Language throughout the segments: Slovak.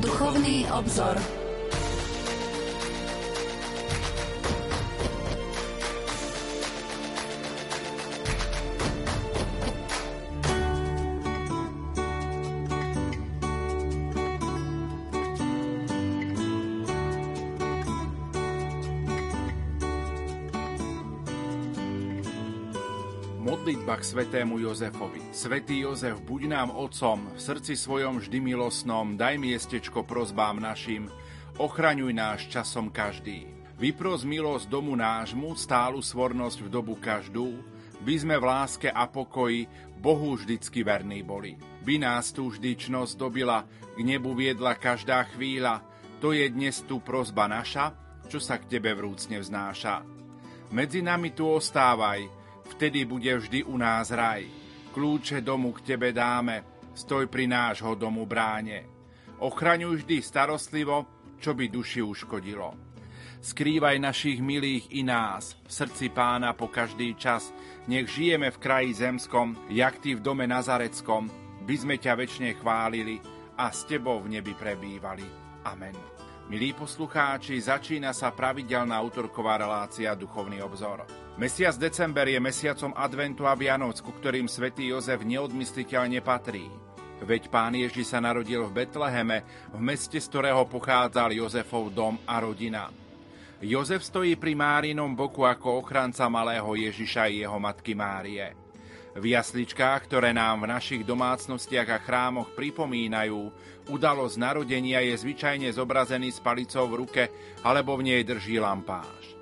Duchovný obzor. Modlitba k svetému Jozefovi. Svetý Jozef, buď nám otcom, v srdci svojom vždy milosnom, daj miestečko prozbám našim, ochraňuj náš časom každý. Vypros milosť domu nášmu, stálu svornosť v dobu každú, by sme v láske a pokoji Bohu vždycky verní boli. By nás tu vždyčnosť dobila, k nebu viedla každá chvíľa, to je dnes tu prozba naša, čo sa k tebe vrúcne vznáša. Medzi nami tu ostávaj, vtedy bude vždy u nás raj. Kľúče domu k tebe dáme, stoj pri nášho domu bráne. Ochraňuj vždy starostlivo, čo by duši uškodilo. Skrývaj našich milých i nás, v srdci pána po každý čas, nech žijeme v kraji zemskom, jak ty v dome Nazareckom, by sme ťa väčšine chválili a s tebou v nebi prebývali. Amen. Milí poslucháči, začína sa pravidelná autorková relácia Duchovný obzor. Mesiac december je mesiacom adventu a Vianoc, ku ktorým svätý Jozef neodmysliteľne patrí. Veď pán Ježiš sa narodil v Betleheme, v meste, z ktorého pochádzal Jozefov dom a rodina. Jozef stojí pri Márinom boku ako ochranca malého Ježiša i jeho matky Márie. V jasličkách, ktoré nám v našich domácnostiach a chrámoch pripomínajú, udalosť narodenia je zvyčajne zobrazený s palicou v ruke alebo v nej drží lampáš.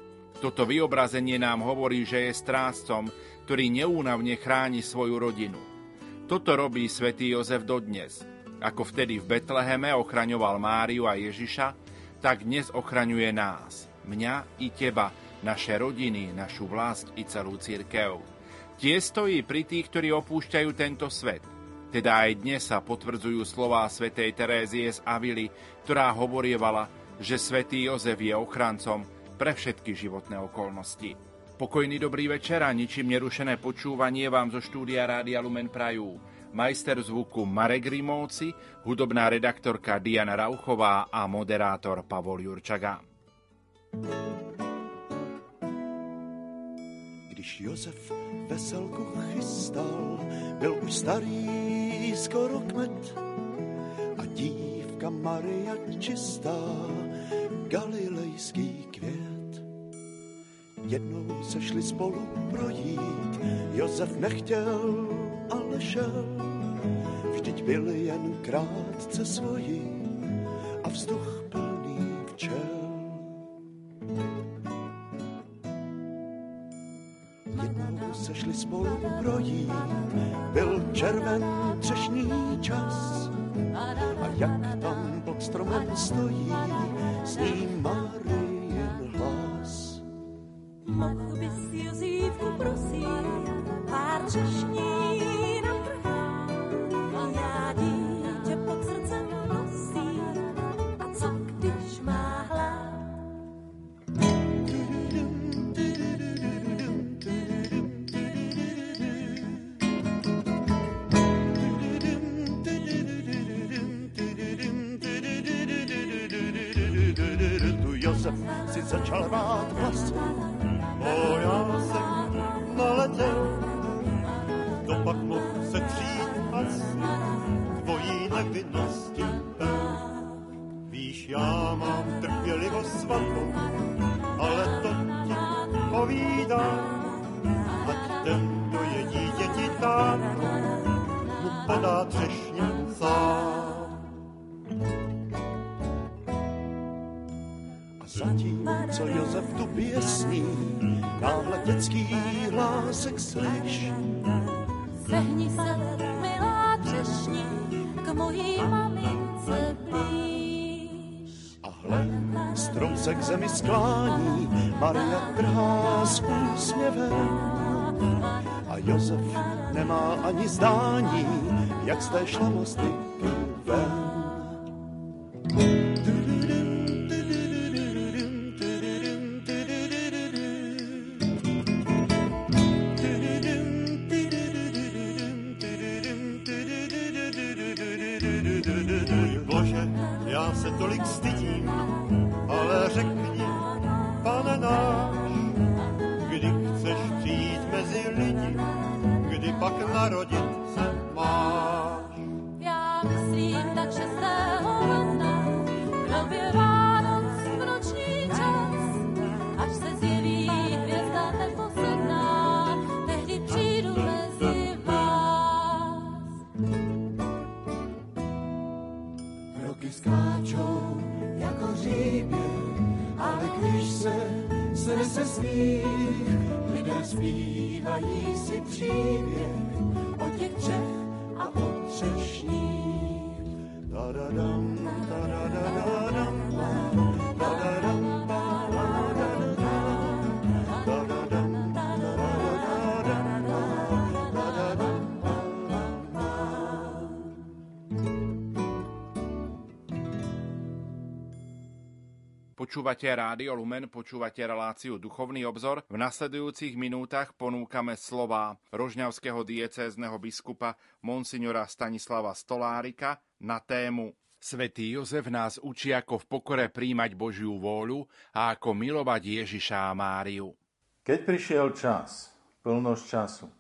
Toto vyobrazenie nám hovorí, že je strážcom, ktorý neúnavne chráni svoju rodinu. Toto robí svätý Jozef dodnes. Ako vtedy v Betleheme ochraňoval Máriu a Ježiša, tak dnes ochraňuje nás, mňa i teba, naše rodiny, našu vlast i celú církev. Tie stojí pri tých, ktorí opúšťajú tento svet. Teda aj dnes sa potvrdzujú slová svätej Terézie z Avily, ktorá hovorievala, že svätý Jozef je ochrancom, pre všetky životné okolnosti. Pokojný dobrý večer a ničím nerušené počúvanie vám zo štúdia Rádia Lumen Prajú. Majster zvuku Marek Rimovci, hudobná redaktorka Diana Rauchová a moderátor Pavol Jurčaga. Když Josef veselku chystal, byl už starý skoro kmet a dívka Maria čistá, galilejský květ. Jednou se šli spolu projít, Josef nechtěl, ale šel. Vždyť byl jen krátce svojí a vzduch plný včel. Jednou se šli spolu projít, byl červen třešní čas. A jak tam pod stromem stojí, s ním Marie Mohl bys Jozívku prosím pár třešní co Josef tu pěsní, náhle dětský hlásek slyš. Zehni se, milá třešní, k mojí mamince blíž. A hle, strom se k zemi sklání, Maria trhá s úsměvem. A Josef nemá ani zdání, jak z té šlamosti skáčou jako hříbě, ale když se snese smích, lidé zpívají si příběh o těch třech a o třešních. Da-da-dam, da-da-da-da-dam, da-da-dam, Počúvate Rádio Lumen, počúvate reláciu Duchovný obzor. V nasledujúcich minútach ponúkame slová rožňavského diecézneho biskupa Monsignora Stanislava Stolárika na tému Svetý Jozef nás učí, ako v pokore príjmať Božiu vôľu a ako milovať Ježiša a Máriu. Keď prišiel čas, plnosť času,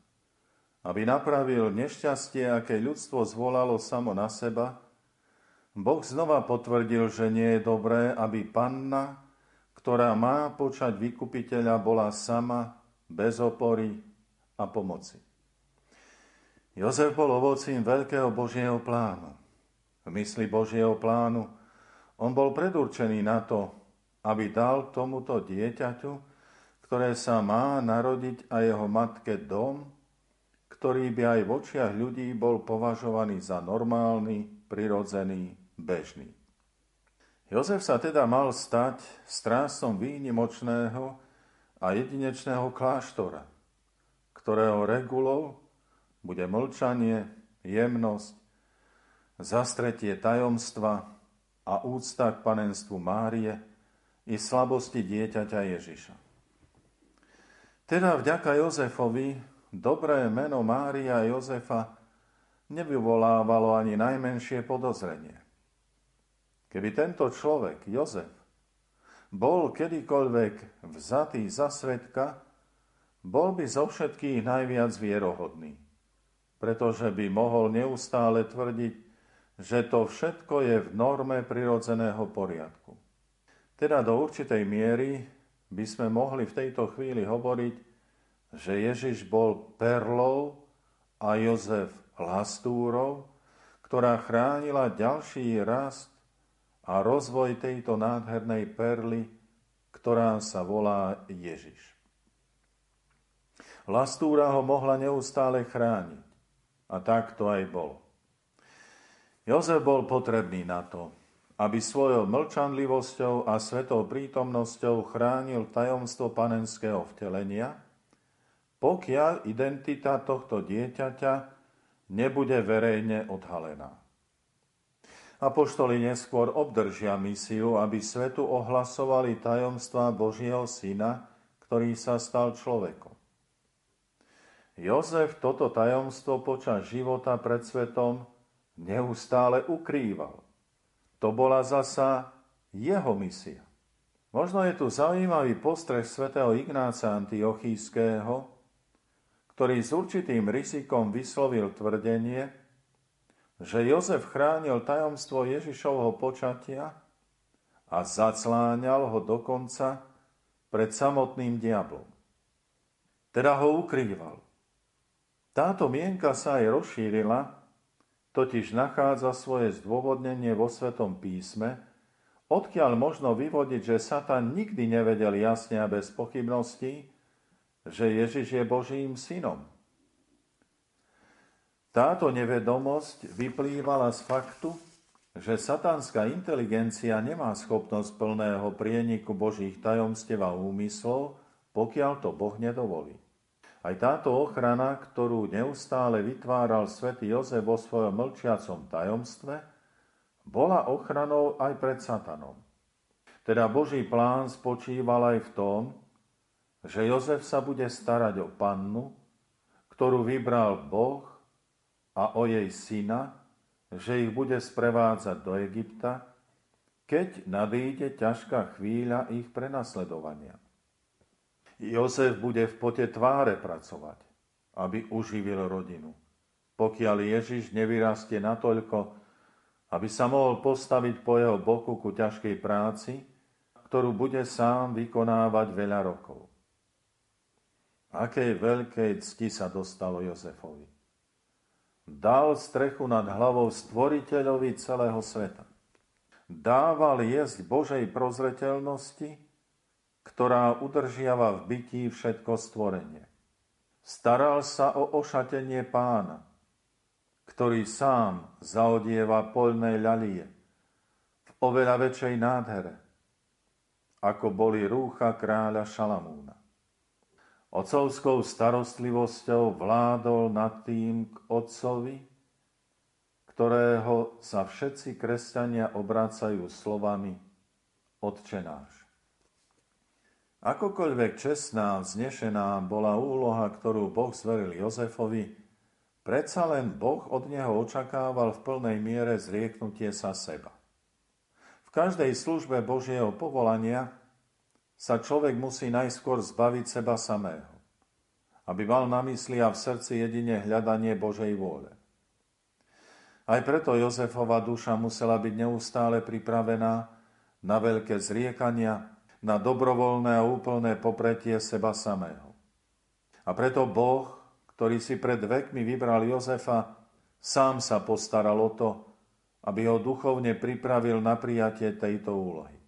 aby napravil nešťastie, aké ľudstvo zvolalo samo na seba, Boh znova potvrdil, že nie je dobré, aby panna, ktorá má počať vykupiteľa, bola sama, bez opory a pomoci. Jozef bol ovocím veľkého Božieho plánu. V mysli Božieho plánu on bol predurčený na to, aby dal tomuto dieťaťu, ktoré sa má narodiť a jeho matke dom, ktorý by aj v očiach ľudí bol považovaný za normálny, prirodzený, bežný. Jozef sa teda mal stať strásom výnimočného a jedinečného kláštora, ktorého regulou bude mlčanie, jemnosť, zastretie tajomstva a úcta k panenstvu Márie i slabosti dieťaťa Ježiša. Teda vďaka Jozefovi dobré meno Mária a Jozefa nevyvolávalo ani najmenšie podozrenie. Keby tento človek, Jozef, bol kedykoľvek vzatý za svetka, bol by zo všetkých najviac vierohodný, pretože by mohol neustále tvrdiť, že to všetko je v norme prirodzeného poriadku. Teda do určitej miery by sme mohli v tejto chvíli hovoriť, že Ježiš bol perlou a Jozef lastúrou, ktorá chránila ďalší rast a rozvoj tejto nádhernej perly, ktorá sa volá Ježiš. Lastúra ho mohla neustále chrániť a tak to aj bolo. Jozef bol potrebný na to, aby svojou mlčanlivosťou a svetou prítomnosťou chránil tajomstvo panenského vtelenia, pokiaľ identita tohto dieťaťa nebude verejne odhalená. Apoštoli neskôr obdržia misiu, aby svetu ohlasovali tajomstva Božieho Syna, ktorý sa stal človekom. Jozef toto tajomstvo počas života pred svetom neustále ukrýval. To bola zasa jeho misia. Možno je tu zaujímavý postreh svätého Ignáca Antiochíského, ktorý s určitým rizikom vyslovil tvrdenie, že Jozef chránil tajomstvo Ježišovho počatia a zacláňal ho dokonca pred samotným diablom. Teda ho ukrýval. Táto mienka sa aj rozšírila, totiž nachádza svoje zdôvodnenie vo Svetom písme, odkiaľ možno vyvodiť, že Satan nikdy nevedel jasne a bez pochybností, že Ježiš je Božím synom. Táto nevedomosť vyplývala z faktu, že satanská inteligencia nemá schopnosť plného prieniku Božích tajomstiev a úmyslov, pokiaľ to Boh nedovolí. Aj táto ochrana, ktorú neustále vytváral svätý Jozef vo svojom mlčiacom tajomstve, bola ochranou aj pred satanom. Teda Boží plán spočíval aj v tom, že Jozef sa bude starať o pannu, ktorú vybral Boh a o jej syna, že ich bude sprevádzať do Egypta, keď nadíde ťažká chvíľa ich prenasledovania. Jozef bude v pote tváre pracovať, aby uživil rodinu, pokiaľ Ježiš nevyrastie natoľko, aby sa mohol postaviť po jeho boku ku ťažkej práci, ktorú bude sám vykonávať veľa rokov. Akej veľkej cti sa dostalo Jozefovi. Dal strechu nad hlavou stvoriteľovi celého sveta. Dával jesť Božej prozreteľnosti, ktorá udržiava v bytí všetko stvorenie. Staral sa o ošatenie pána, ktorý sám zaodieva poľnej ľalie v oveľa väčšej nádhere, ako boli rúcha kráľa Šalamúna. Otcovskou starostlivosťou vládol nad tým k otcovi, ktorého sa všetci kresťania obrácajú slovami Otče náš. Akokoľvek čestná, vznešená bola úloha, ktorú Boh zveril Jozefovi, predsa len Boh od neho očakával v plnej miere zrieknutie sa seba. V každej službe Božieho povolania sa človek musí najskôr zbaviť seba samého, aby mal na mysli a v srdci jedine hľadanie Božej vôle. Aj preto Jozefova duša musela byť neustále pripravená na veľké zriekania, na dobrovoľné a úplné popretie seba samého. A preto Boh, ktorý si pred vekmi vybral Jozefa, sám sa postaral o to, aby ho duchovne pripravil na prijatie tejto úlohy.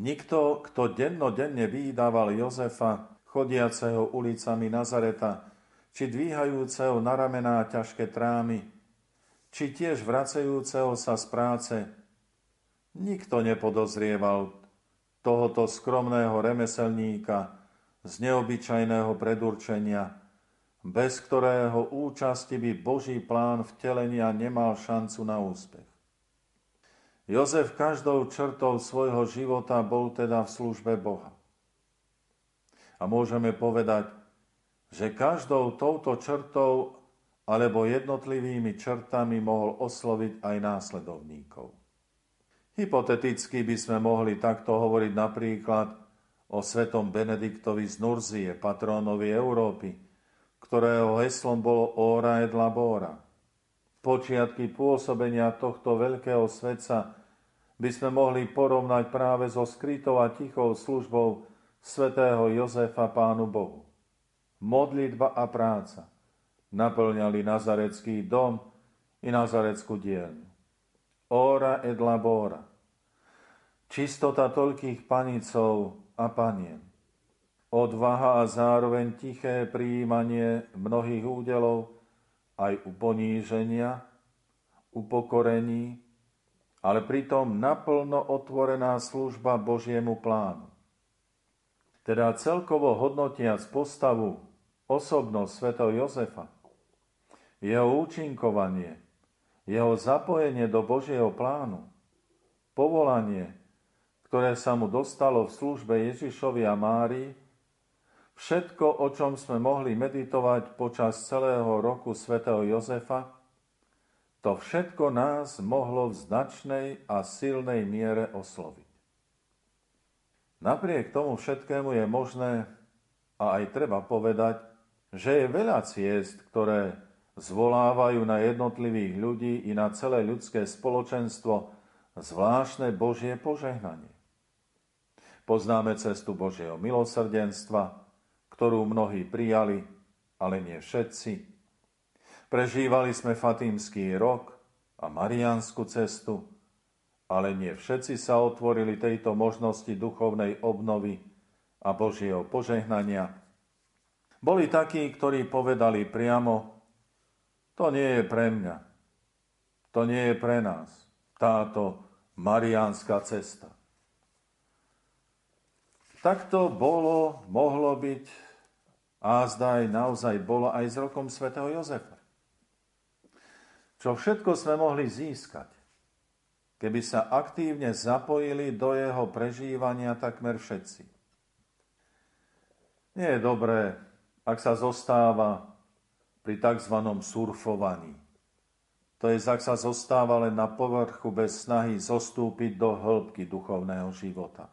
Nikto, kto dennodenne vydával Jozefa, chodiaceho ulicami Nazareta, či dvíhajúceho na ramená ťažké trámy, či tiež vracajúceho sa z práce, nikto nepodozrieval tohoto skromného remeselníka z neobyčajného predurčenia, bez ktorého účasti by Boží plán vtelenia nemal šancu na úspech. Jozef každou črtou svojho života bol teda v službe Boha. A môžeme povedať, že každou touto črtou alebo jednotlivými črtami mohol osloviť aj následovníkov. Hypoteticky by sme mohli takto hovoriť napríklad o svetom Benediktovi z Nurzie, patrónovi Európy, ktorého heslom bolo Ora et labora. Počiatky pôsobenia tohto veľkého svetca by sme mohli porovnať práve so skrytou a tichou službou svätého Jozefa Pánu Bohu. Modlitba a práca naplňali Nazarecký dom i Nazareckú dielňu. Ora et labora. Čistota toľkých panicov a panien. Odvaha a zároveň tiché prijímanie mnohých údelov aj u poníženia, upokorení, ale pritom naplno otvorená služba Božiemu plánu. Teda celkovo hodnotiac postavu, osobnosť svätého Jozefa, jeho účinkovanie, jeho zapojenie do Božieho plánu, povolanie, ktoré sa mu dostalo v službe Ježišovi a Márii, všetko, o čom sme mohli meditovať počas celého roku svätého Jozefa, to všetko nás mohlo v značnej a silnej miere osloviť. Napriek tomu všetkému je možné a aj treba povedať, že je veľa ciest, ktoré zvolávajú na jednotlivých ľudí i na celé ľudské spoločenstvo zvláštne Božie požehnanie. Poznáme cestu Božieho milosrdenstva, ktorú mnohí prijali, ale nie všetci. Prežívali sme Fatímský rok a Mariánsku cestu, ale nie všetci sa otvorili tejto možnosti duchovnej obnovy a Božieho požehnania. Boli takí, ktorí povedali priamo, to nie je pre mňa, to nie je pre nás, táto mariánska cesta. Tak to bolo, mohlo byť a zdaj naozaj bolo aj s rokom svätého Jozefa. Čo všetko sme mohli získať, keby sa aktívne zapojili do jeho prežívania takmer všetci. Nie je dobré, ak sa zostáva pri tzv. surfovaní. To je, ak sa zostáva len na povrchu bez snahy zostúpiť do hĺbky duchovného života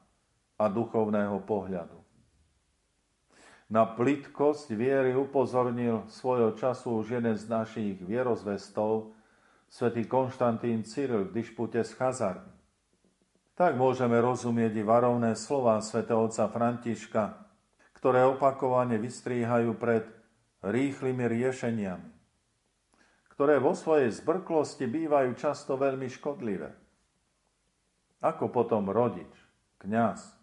a duchovného pohľadu. Na plitkosť viery upozornil svojho času už jeden z našich vierozvestov, svätý Konštantín Cyril v dišpute s Chazarmi. Tak môžeme rozumieť i varovné slova svätého otca Františka, ktoré opakovane vystríhajú pred rýchlymi riešeniami, ktoré vo svojej zbrklosti bývajú často veľmi škodlivé. Ako potom rodič, kňaz,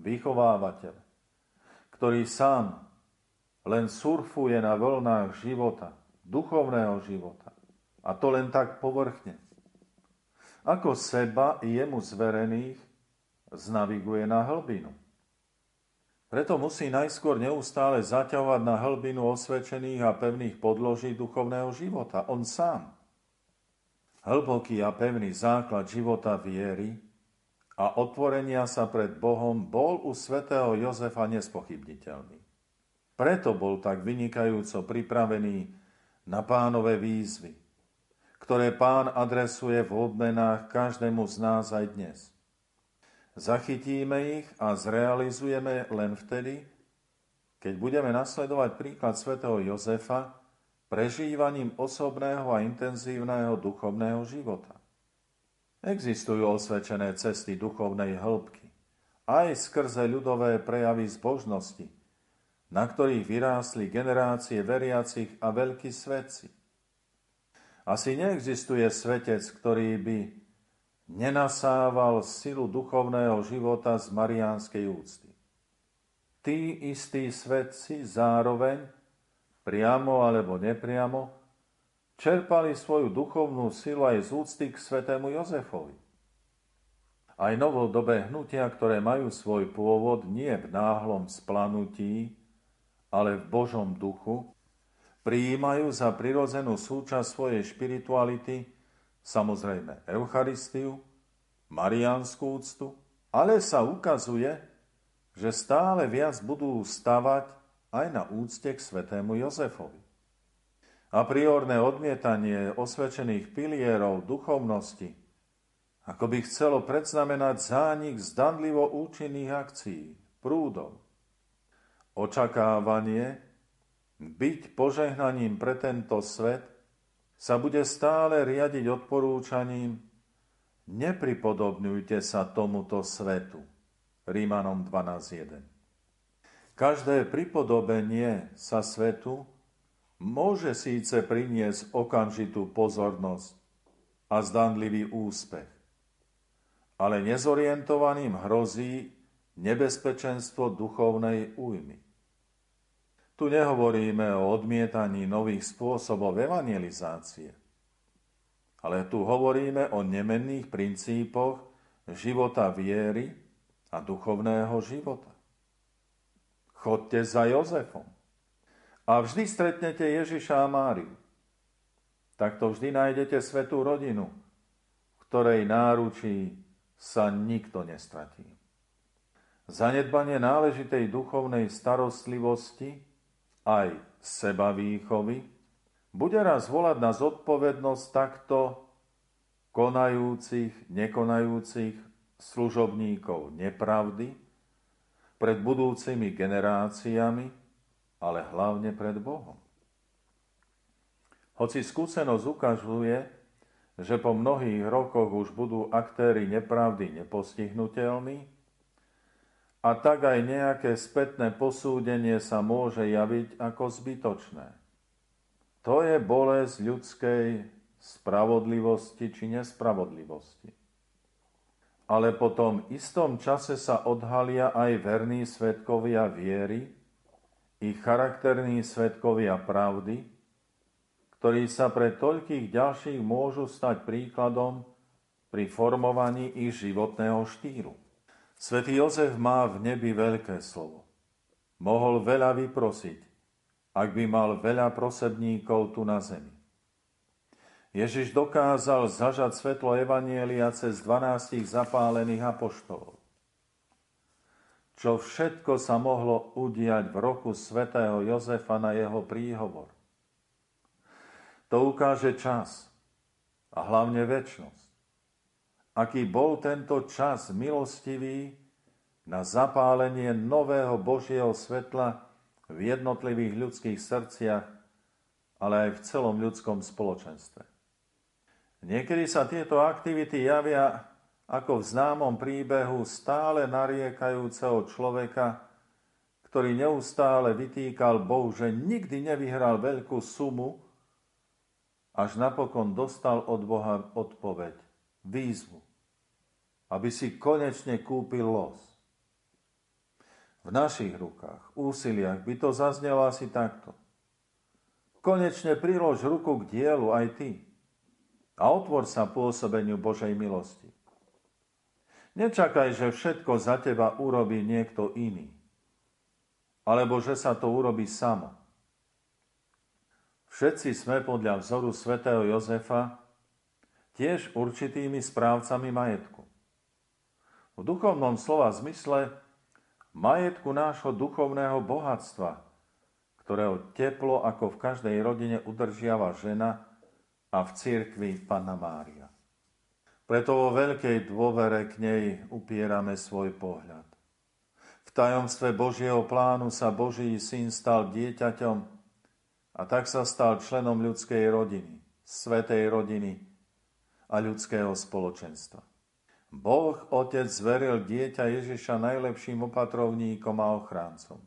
vychovávateľ, ktorý sám len surfuje na vlnách života, duchovného života. A to len tak povrchne. Ako seba jemu zverených znaviguje na hlbinu. Preto musí najskôr neustále zaťahovať na hlbinu osvedčených a pevných podloží duchovného života. On sám. Hlboký a pevný základ života viery a otvorenia sa pred Bohom bol u svätého Jozefa nespochybniteľný. Preto bol tak vynikajúco pripravený na pánové výzvy, ktoré pán adresuje v obmenách každému z nás aj dnes. Zachytíme ich a zrealizujeme len vtedy, keď budeme nasledovať príklad svätého Jozefa prežívaním osobného a intenzívneho duchovného života. Existujú osvedčené cesty duchovnej hĺbky, aj skrze ľudové prejavy zbožnosti, na ktorých vyrástli generácie veriacich a veľkí svetci. Asi neexistuje svetec, ktorý by nenasával silu duchovného života z mariánskej úcty. Tí istí svetci zároveň, priamo alebo nepriamo, čerpali svoju duchovnú silu aj z úcty k svetému Jozefovi. Aj novodobé hnutia, ktoré majú svoj pôvod nie v náhlom splanutí, ale v Božom duchu, prijímajú za prirodzenú súčasť svojej špirituality samozrejme Eucharistiu, Mariánsku úctu, ale sa ukazuje, že stále viac budú stavať aj na úcte k svetému Jozefovi. A priorné odmietanie osvedčených pilierov duchovnosti ako by chcelo predznamenať zánik zdanlivo účinných akcií, prúdov. Očakávanie byť požehnaním pre tento svet sa bude stále riadiť odporúčaním nepripodobňujte sa tomuto svetu. Rímanom 12.1. Každé pripodobenie sa svetu môže síce priniesť okamžitú pozornosť a zdanlivý úspech, ale nezorientovaným hrozí nebezpečenstvo duchovnej újmy. Tu nehovoríme o odmietaní nových spôsobov evangelizácie, ale tu hovoríme o nemenných princípoch života viery a duchovného života. Chodte za Jozefom a vždy stretnete Ježiša a Máriu. Takto vždy nájdete svetú rodinu, v ktorej náručí sa nikto nestratí. Zanedbanie náležitej duchovnej starostlivosti aj seba výchovy bude raz volať na zodpovednosť takto konajúcich, nekonajúcich služobníkov nepravdy pred budúcimi generáciami ale hlavne pred Bohom. Hoci skúsenosť ukazuje, že po mnohých rokoch už budú aktéry nepravdy nepostihnutelní, a tak aj nejaké spätné posúdenie sa môže javiť ako zbytočné. To je bolesť ľudskej spravodlivosti či nespravodlivosti. Ale po tom istom čase sa odhalia aj verní svetkovia viery, ich charakterní svetkovia pravdy, ktorí sa pre toľkých ďalších môžu stať príkladom pri formovaní ich životného štýlu. Svetý Jozef má v nebi veľké slovo. Mohol veľa vyprosiť, ak by mal veľa prosebníkov tu na zemi. Ježiš dokázal zažať svetlo Evanielia cez 12 zapálených apoštolov čo všetko sa mohlo udiať v roku svätého Jozefa na jeho príhovor. To ukáže čas, a hlavne väčnosť. Aký bol tento čas milostivý na zapálenie nového Božieho svetla v jednotlivých ľudských srdciach, ale aj v celom ľudskom spoločenstve. Niekedy sa tieto aktivity javia ako v známom príbehu stále nariekajúceho človeka, ktorý neustále vytýkal Bohu, že nikdy nevyhral veľkú sumu, až napokon dostal od Boha odpoveď, výzvu, aby si konečne kúpil los. V našich rukách, úsiliach by to zaznelo asi takto. Konečne prilož ruku k dielu aj ty a otvor sa pôsobeniu Božej milosti. Nečakaj, že všetko za teba urobí niekto iný, alebo že sa to urobí samo. Všetci sme podľa vzoru svätého Jozefa tiež určitými správcami majetku. V duchovnom slova zmysle majetku nášho duchovného bohatstva, ktorého teplo ako v každej rodine udržiava žena, a v cirkvi Panna Mária. Preto vo veľkej dôvere k nej upierame svoj pohľad. V tajomstve Božieho plánu sa Boží syn stal dieťaťom a tak sa stal členom ľudskej rodiny, svetej rodiny a ľudského spoločenstva. Boh Otec zveril dieťa Ježiša najlepším opatrovníkom a ochráncom,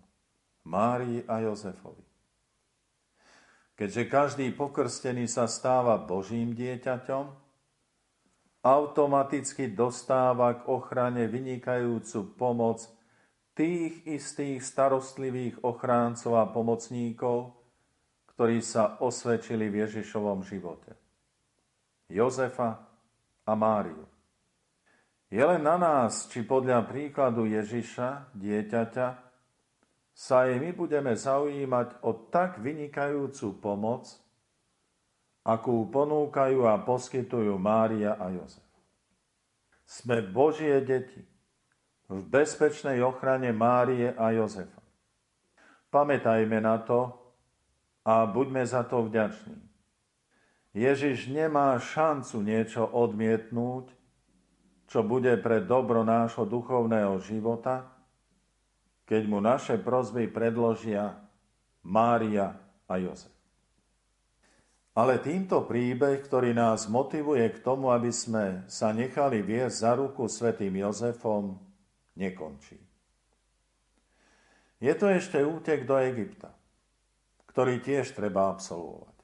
Márii a Jozefovi. Keďže každý pokrstený sa stáva Božím dieťaťom, automaticky dostáva k ochrane vynikajúcu pomoc tých istých starostlivých ochráncov a pomocníkov, ktorí sa osvedčili v Ježišovom živote. Jozefa a Máriu. Je len na nás, či podľa príkladu Ježiša, dieťaťa, sa aj my budeme zaujímať o tak vynikajúcu pomoc, akú ponúkajú a poskytujú Mária a Jozef. Sme Božie deti v bezpečnej ochrane Márie a Jozefa. Pamätajme na to a buďme za to vďační. Ježiš nemá šancu niečo odmietnúť, čo bude pre dobro nášho duchovného života – keď mu naše prozby predložia Mária a Jozef. Ale týmto príbeh, ktorý nás motivuje k tomu, aby sme sa nechali viesť za ruku svätým Jozefom, nekončí. Je to ešte útek do Egypta, ktorý tiež treba absolvovať.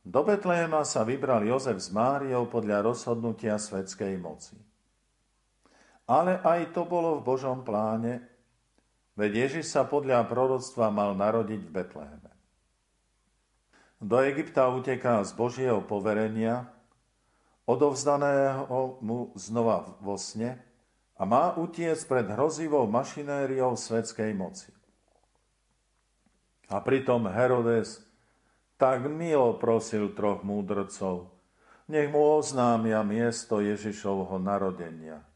Do Betléma sa vybral Jozef s Máriou podľa rozhodnutia svetskej moci. Ale aj to bolo v Božom pláne, veď Ježiš sa podľa proroctva mal narodiť v Betleheme. Do Egypta uteká z Božieho poverenia, odovzdaného mu znova vo sne a má utiec pred hrozivou mašinériou svetskej moci. A pritom Herodes tak milo prosil troch múdrcov, nech mu oznámia miesto Ježišovho narodenia –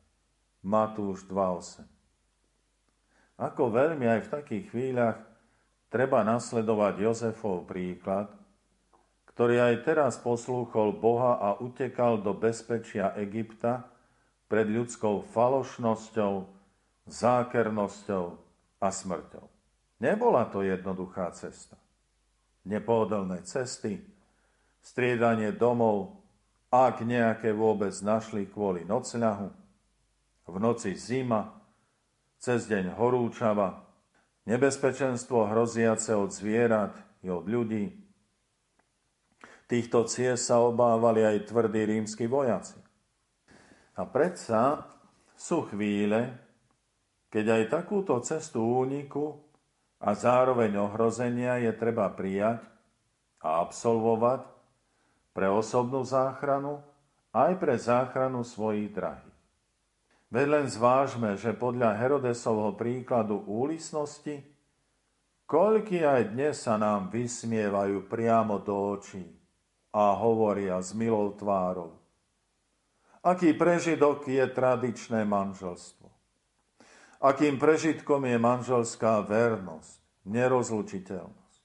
Matúš 2.8. Ako veľmi aj v takých chvíľach treba nasledovať Jozefov príklad, ktorý aj teraz poslúchol Boha a utekal do bezpečia Egypta pred ľudskou falošnosťou, zákernosťou a smrťou. Nebola to jednoduchá cesta. Nepohodlné cesty, striedanie domov, ak nejaké vôbec našli kvôli nocľahu, v noci zima, cez deň horúčava, nebezpečenstvo hroziace od zvierat i od ľudí. Týchto ciest sa obávali aj tvrdí rímsky vojaci. A predsa sú chvíle, keď aj takúto cestu úniku a zároveň ohrozenia je treba prijať a absolvovať pre osobnú záchranu aj pre záchranu svojich drahých. Veď len zvážme, že podľa Herodesovho príkladu úlisnosti, koľky aj dnes sa nám vysmievajú priamo do očí a hovoria s milou tvárou. Aký prežidok je tradičné manželstvo? Akým prežitkom je manželská vernosť, nerozlučiteľnosť?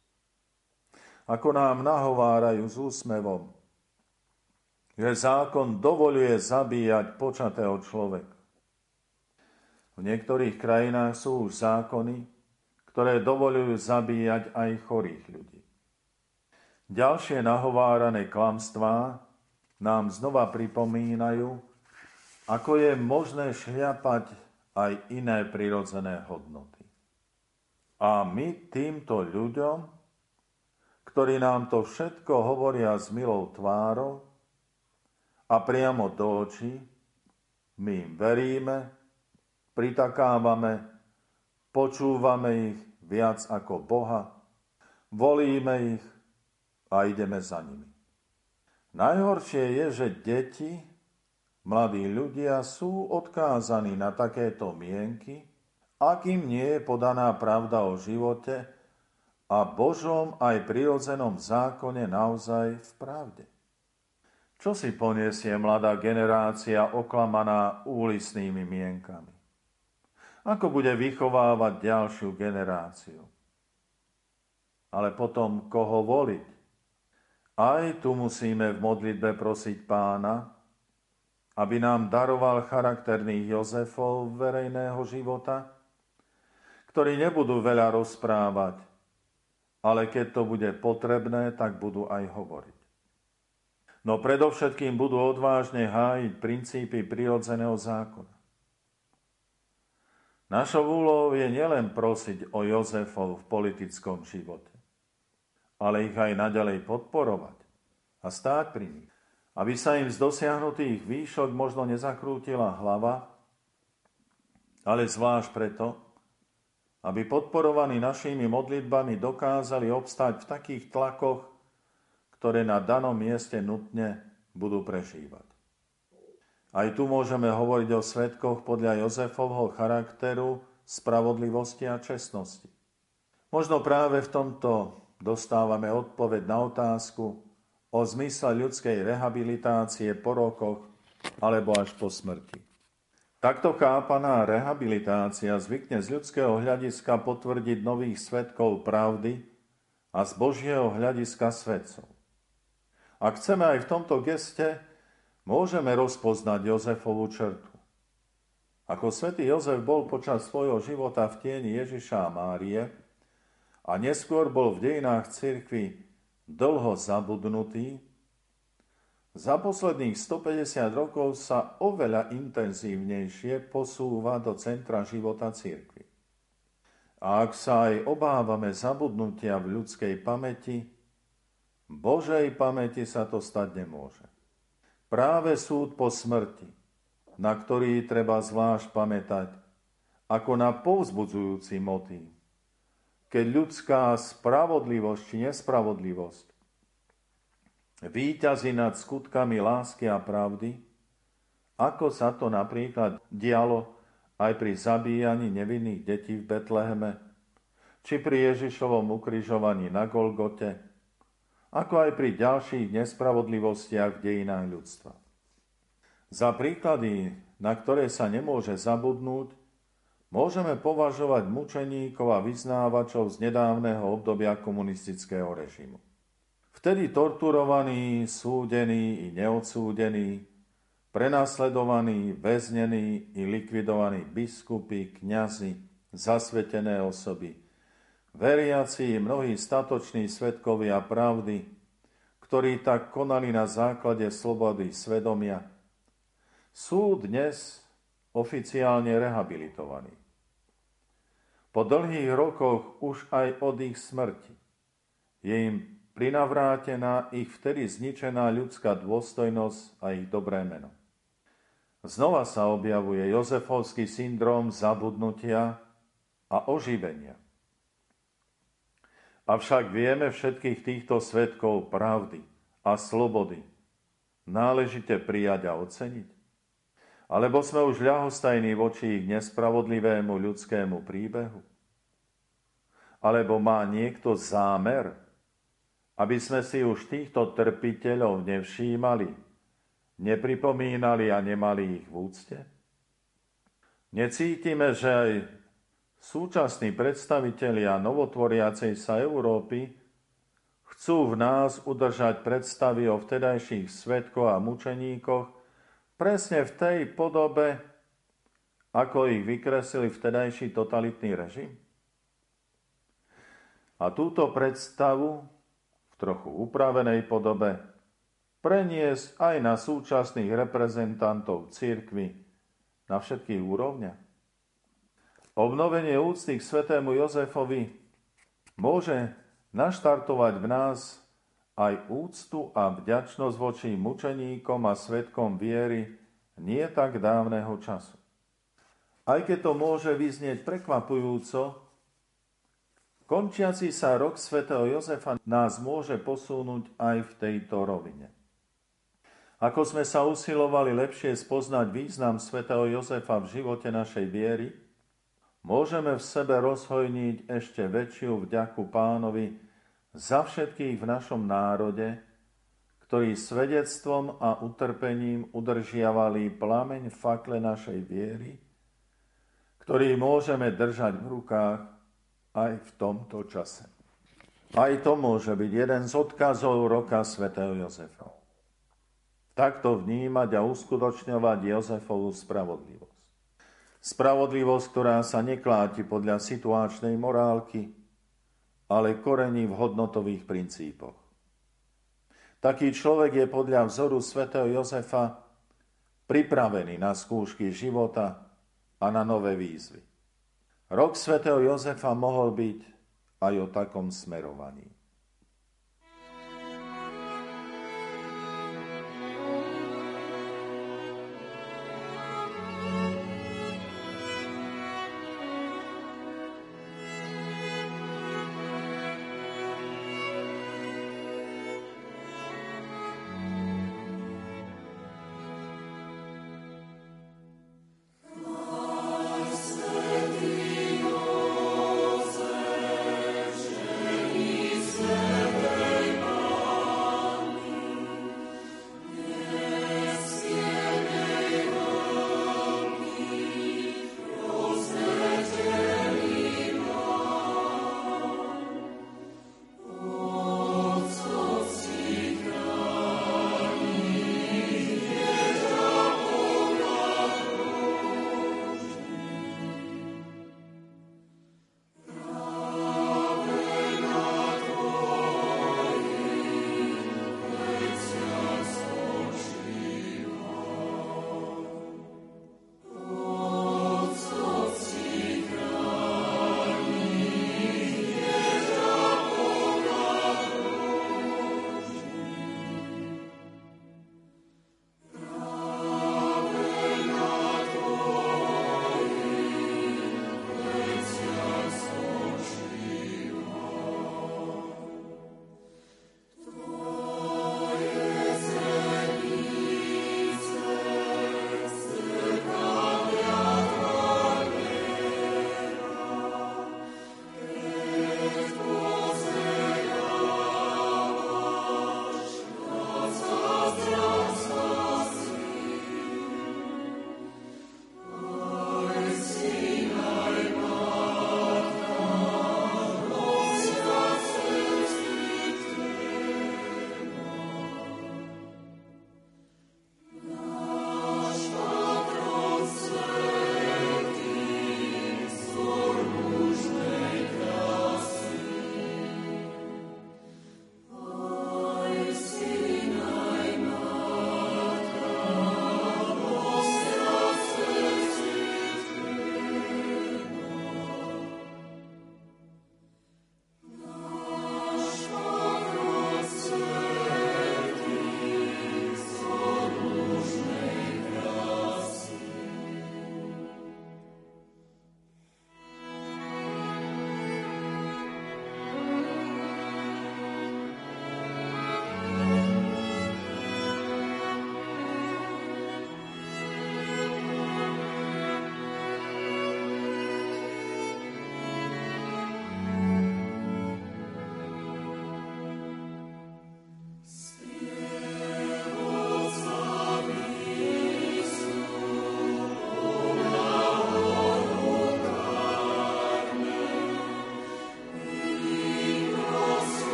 Ako nám nahovárajú s úsmevom, že zákon dovoluje zabíjať počatého človeka. V niektorých krajinách sú už zákony, ktoré dovolujú zabíjať aj chorých ľudí. Ďalšie nahovárané klamstvá nám znova pripomínajú, ako je možné šľapať aj iné prirodzené hodnoty. A my týmto ľuďom, ktorí nám to všetko hovoria s milou tvárou, a priamo do očí, my im veríme, pritakávame, počúvame ich viac ako Boha, volíme ich a ideme za nimi. Najhoršie je, že deti, mladí ľudia sú odkázaní na takéto mienky, akým nie je podaná pravda o živote a Božom aj prirodzenom zákone naozaj v pravde. Čo si poniesie mladá generácia oklamaná úlisnými mienkami? Ako bude vychovávať ďalšiu generáciu? Ale potom koho voliť? Aj tu musíme v modlitbe prosiť pána, aby nám daroval charakterných Jozefov verejného života, ktorí nebudú veľa rozprávať, ale keď to bude potrebné, tak budú aj hovoriť no predovšetkým budú odvážne hájiť princípy prirodzeného zákona. Našou úlohou je nielen prosiť o Jozefov v politickom živote, ale ich aj naďalej podporovať a stáť pri nich, aby sa im z dosiahnutých výšok možno nezakrútila hlava, ale zvlášť preto, aby podporovaní našimi modlitbami dokázali obstáť v takých tlakoch, ktoré na danom mieste nutne budú prežívať. Aj tu môžeme hovoriť o svetkoch podľa Jozefovho charakteru, spravodlivosti a čestnosti. Možno práve v tomto dostávame odpoveď na otázku o zmysle ľudskej rehabilitácie po rokoch alebo až po smrti. Takto chápaná rehabilitácia zvykne z ľudského hľadiska potvrdiť nových svetkov pravdy a z Božieho hľadiska svetcov. Ak chceme aj v tomto geste, môžeme rozpoznať Jozefovú črtu. Ako svätý Jozef bol počas svojho života v tieni Ježiša a Márie a neskôr bol v dejinách cirkvi dlho zabudnutý, za posledných 150 rokov sa oveľa intenzívnejšie posúva do centra života cirkvi. A ak sa aj obávame zabudnutia v ľudskej pamäti, Božej pamäti sa to stať nemôže. Práve súd po smrti, na ktorý treba zvlášť pamätať, ako na povzbudzujúci motív. Keď ľudská spravodlivosť či nespravodlivosť výťazí nad skutkami lásky a pravdy, ako sa to napríklad dialo aj pri zabíjaní nevinných detí v Betleheme, či pri Ježišovom ukrižovaní na Golgote, ako aj pri ďalších nespravodlivostiach v dejinách ľudstva. Za príklady, na ktoré sa nemôže zabudnúť, môžeme považovať mučeníkov a vyznávačov z nedávneho obdobia komunistického režimu. Vtedy torturovaní, súdení i neodsúdení, prenasledovaní, väznení i likvidovaní biskupy, kňazi, zasvetené osoby – veriaci mnohí statoční svetkovia pravdy, ktorí tak konali na základe slobody svedomia, sú dnes oficiálne rehabilitovaní. Po dlhých rokoch už aj od ich smrti je im prinavrátená ich vtedy zničená ľudská dôstojnosť a ich dobré meno. Znova sa objavuje Jozefovský syndrom zabudnutia a oživenia – Avšak vieme všetkých týchto svetkov pravdy a slobody náležite prijať a oceniť? Alebo sme už ľahostajní voči ich nespravodlivému ľudskému príbehu? Alebo má niekto zámer, aby sme si už týchto trpiteľov nevšímali, nepripomínali a nemali ich v úcte? Necítime, že aj Súčasní predstavitelia novotvoriacej sa Európy chcú v nás udržať predstavy o vtedajších svetkoch a mučeníkoch presne v tej podobe, ako ich vykreslili vtedajší totalitný režim? A túto predstavu v trochu upravenej podobe preniesť aj na súčasných reprezentantov církvy na všetkých úrovniach? Obnovenie úcty k svetému Jozefovi môže naštartovať v nás aj úctu a vďačnosť voči mučeníkom a svetkom viery nie tak dávneho času. Aj keď to môže vyznieť prekvapujúco, končiaci sa rok svätého Jozefa nás môže posunúť aj v tejto rovine. Ako sme sa usilovali lepšie spoznať význam svätého Jozefa v živote našej viery, môžeme v sebe rozhojniť ešte väčšiu vďaku pánovi za všetkých v našom národe, ktorí svedectvom a utrpením udržiavali plameň fakle našej viery, ktorý môžeme držať v rukách aj v tomto čase. Aj to môže byť jeden z odkazov roka svätého Jozefa. Takto vnímať a uskutočňovať Jozefovú spravodlivosť. Spravodlivosť, ktorá sa nekláti podľa situačnej morálky, ale korení v hodnotových princípoch. Taký človek je podľa vzoru svätého Jozefa pripravený na skúšky života a na nové výzvy. Rok svätého Jozefa mohol byť aj o takom smerovaní.